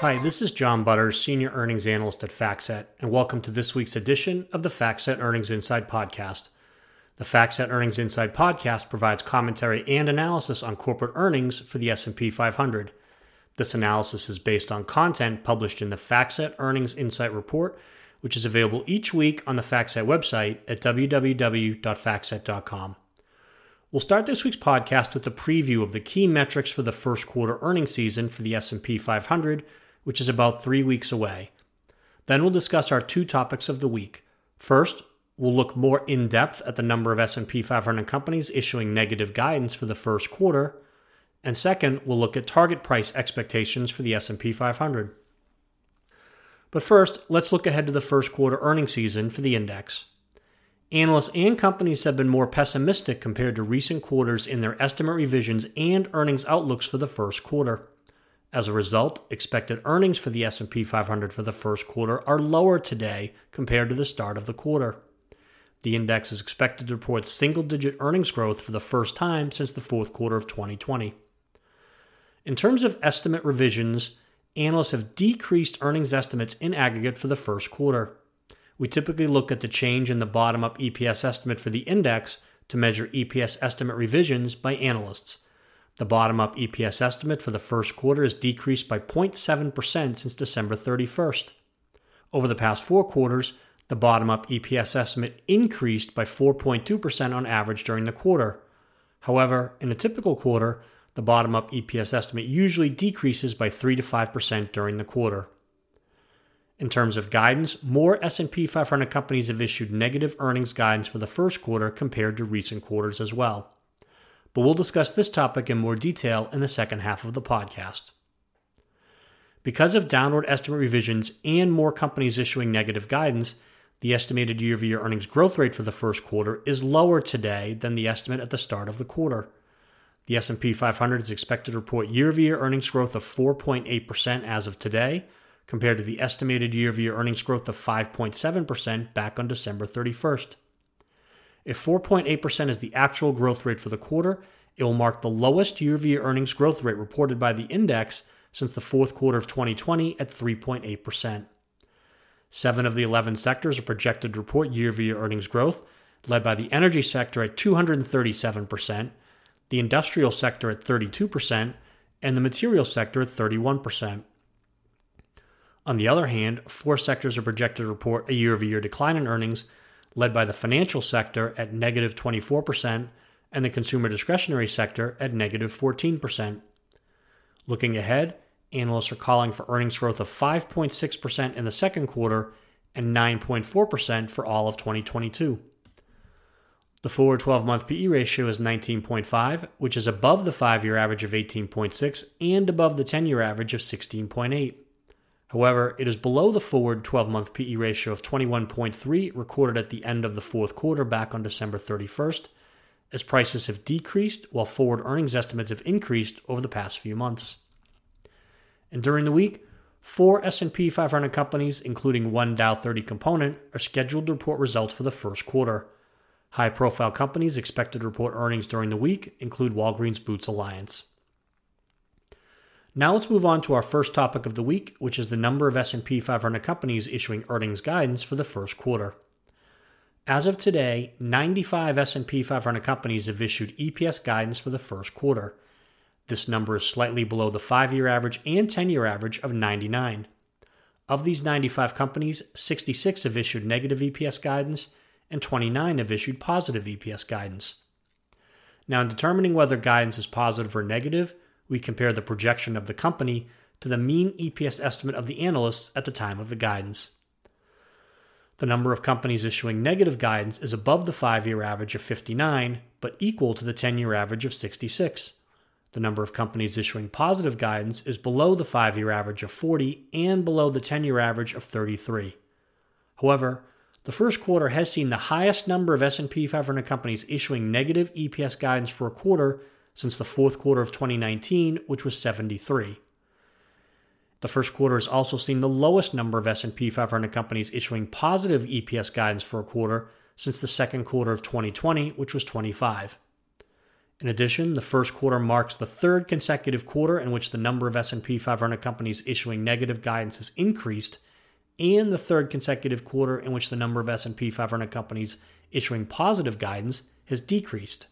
Hi, this is John Butters, Senior Earnings Analyst at FactSet, and welcome to this week's edition of the FactSet Earnings Insight Podcast. The FactSet Earnings Insight Podcast provides commentary and analysis on corporate earnings for the S&P 500. This analysis is based on content published in the FactSet Earnings Insight Report, which is available each week on the FactSet website at www.factset.com. We'll start this week's podcast with a preview of the key metrics for the first quarter earnings season for the S&P 500 which is about three weeks away. Then we'll discuss our two topics of the week. First, we'll look more in depth at the number of S&P 500 companies issuing negative guidance for the first quarter, and second, we'll look at target price expectations for the S&P 500. But first, let's look ahead to the first quarter earnings season for the index. Analysts and companies have been more pessimistic compared to recent quarters in their estimate revisions and earnings outlooks for the first quarter. As a result, expected earnings for the S&P 500 for the first quarter are lower today compared to the start of the quarter. The index is expected to report single-digit earnings growth for the first time since the fourth quarter of 2020. In terms of estimate revisions, analysts have decreased earnings estimates in aggregate for the first quarter. We typically look at the change in the bottom up EPS estimate for the index to measure EPS estimate revisions by analysts. The bottom up EPS estimate for the first quarter has decreased by 0.7% since December 31st. Over the past four quarters, the bottom up EPS estimate increased by 4.2% on average during the quarter. However, in a typical quarter, the bottom up EPS estimate usually decreases by 3 to 5% during the quarter. In terms of guidance, more S&P 500 companies have issued negative earnings guidance for the first quarter compared to recent quarters as well but we'll discuss this topic in more detail in the second half of the podcast. Because of downward estimate revisions and more companies issuing negative guidance, the estimated year-over-year earnings growth rate for the first quarter is lower today than the estimate at the start of the quarter. The S&P 500 is expected to report year-over-year earnings growth of 4.8% as of today, compared to the estimated year-over-year earnings growth of 5.7% back on December 31st. If 4.8% is the actual growth rate for the quarter, it will mark the lowest year over year earnings growth rate reported by the index since the fourth quarter of 2020 at 3.8%. Seven of the 11 sectors are projected to report year over year earnings growth, led by the energy sector at 237%, the industrial sector at 32%, and the material sector at 31%. On the other hand, four sectors are projected to report a year over year decline in earnings, led by the financial sector at negative 24% and the consumer discretionary sector at negative 14%. Looking ahead, analysts are calling for earnings growth of 5.6% in the second quarter and 9.4% for all of 2022. The forward 12 month PE ratio is 19.5, which is above the five year average of 18.6 and above the 10 year average of 16.8. However, it is below the forward 12 month PE ratio of 21.3 recorded at the end of the fourth quarter back on December 31st, as prices have decreased while forward earnings estimates have increased over the past few months. And during the week, four S&P 500 companies, including one Dow 30 component, are scheduled to report results for the first quarter. High-profile companies expected to report earnings during the week include Walgreens Boots Alliance. Now let's move on to our first topic of the week, which is the number of S&P 500 companies issuing earnings guidance for the first quarter. As of today, 95 S&P 500 companies have issued EPS guidance for the first quarter. This number is slightly below the 5-year average and 10-year average of 99. Of these 95 companies, 66 have issued negative EPS guidance and 29 have issued positive EPS guidance. Now, in determining whether guidance is positive or negative, we compare the projection of the company to the mean EPS estimate of the analysts at the time of the guidance. The number of companies issuing negative guidance is above the five year average of 59, but equal to the 10 year average of 66. The number of companies issuing positive guidance is below the five year average of 40 and below the 10 year average of 33. However, the first quarter has seen the highest number of S&P 500 companies issuing negative EPS guidance for a quarter since the fourth quarter of 2019, which was 73. The first quarter has also seen the lowest number of S&P 500 companies issuing positive EPS guidance for a quarter since the second quarter of 2020, which was 25. In addition, the first quarter marks the third consecutive quarter in which the number of S&P 500 companies issuing negative guidance has increased and the third consecutive quarter in which the number of S&P 500 companies issuing positive guidance has decreased.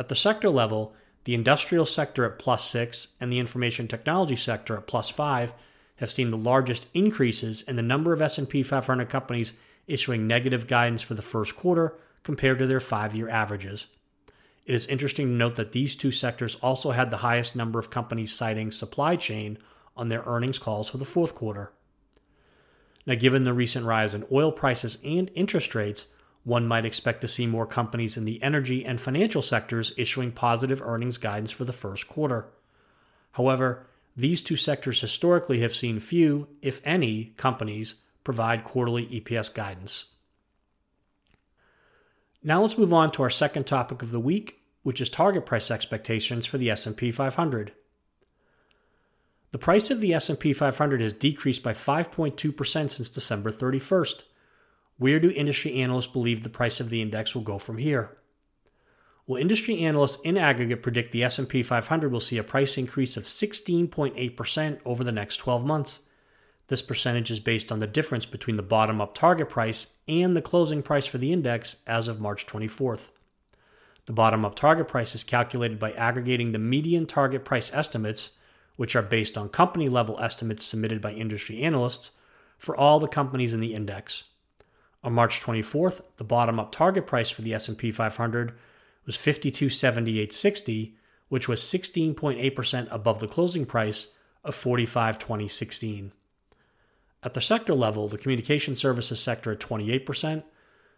At the sector level, the industrial sector at plus 6 and the information technology sector at plus 5 have seen the largest increases in the number of S&P 500 companies issuing negative guidance for the first quarter compared to their 5-year averages. It is interesting to note that these two sectors also had the highest number of companies citing supply chain on their earnings calls for the fourth quarter. Now, given the recent rise in oil prices and interest rates, one might expect to see more companies in the energy and financial sectors issuing positive earnings guidance for the first quarter. However, these two sectors historically have seen few, if any, companies provide quarterly EPS guidance. Now let's move on to our second topic of the week, which is target price expectations for the S&P 500. The price of the S&P 500 has decreased by 5.2% since December 31st. Where do industry analysts believe the price of the index will go from here? Well, industry analysts in aggregate predict the S&P 500 will see a price increase of 16.8% over the next 12 months. This percentage is based on the difference between the bottom-up target price and the closing price for the index as of March 24th. The bottom-up target price is calculated by aggregating the median target price estimates which are based on company level estimates submitted by industry analysts for all the companies in the index. On March 24th, the bottom up target price for the S&P 500 was 5278.60, which was 16.8% above the closing price of 4520.16. At the sector level, the communication services sector at 28%,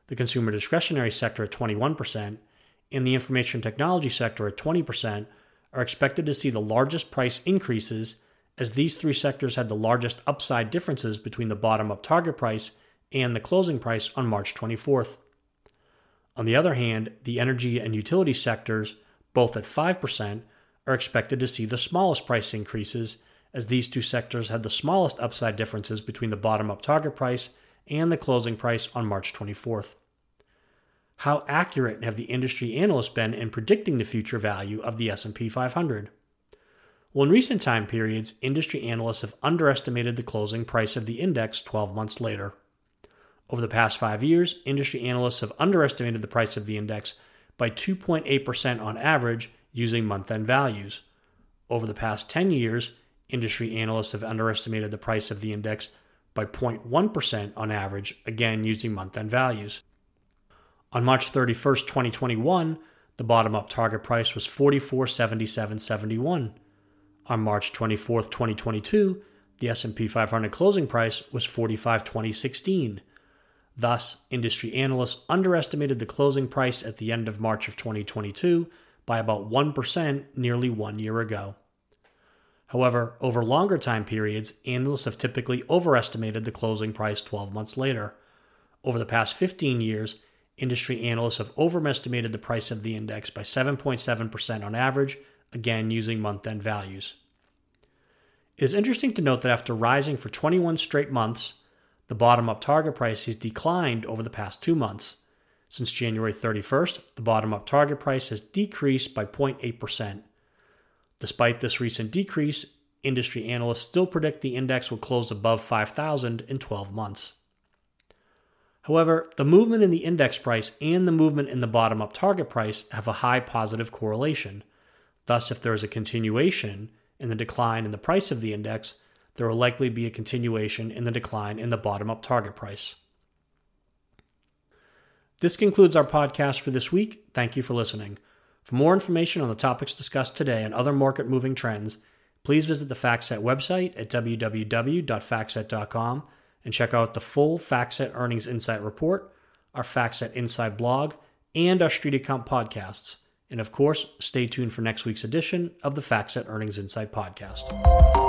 the consumer discretionary sector at 21%, and the information technology sector at 20% are expected to see the largest price increases as these three sectors had the largest upside differences between the bottom up target price and the closing price on March 24th. On the other hand, the energy and utility sectors, both at 5%, are expected to see the smallest price increases as these two sectors had the smallest upside differences between the bottom up target price and the closing price on March 24th. How accurate have the industry analysts been in predicting the future value of the S&P 500? Well, in recent time periods, industry analysts have underestimated the closing price of the index 12 months later. Over the past 5 years, industry analysts have underestimated the price of the index by 2.8% on average using month-end values. Over the past 10 years, industry analysts have underestimated the price of the index by 0.1% on average, again using month-end values. On March 31, 2021, the bottom up target price was 4477.71. On March 24, 2022, the S&P 500 closing price was 4520.16. Thus, industry analysts underestimated the closing price at the end of March of 2022 by about 1% nearly 1 year ago. However, over longer time periods, analysts have typically overestimated the closing price 12 months later. Over the past 15 years, Industry analysts have overestimated the price of the index by 7.7% on average, again using month end values. It is interesting to note that after rising for 21 straight months, the bottom up target price has declined over the past two months. Since January 31st, the bottom up target price has decreased by 0.8%. Despite this recent decrease, industry analysts still predict the index will close above 5,000 in 12 months. However, the movement in the index price and the movement in the bottom up target price have a high positive correlation. Thus, if there is a continuation in the decline in the price of the index, there will likely be a continuation in the decline in the bottom up target price. This concludes our podcast for this week. Thank you for listening. For more information on the topics discussed today and other market moving trends, please visit the FactSet website at www.factset.com and check out the full FactSet Earnings Insight Report, our FactSet Insight blog, and our Street Account podcasts. And of course, stay tuned for next week's edition of the FactSet Earnings Insight Podcast.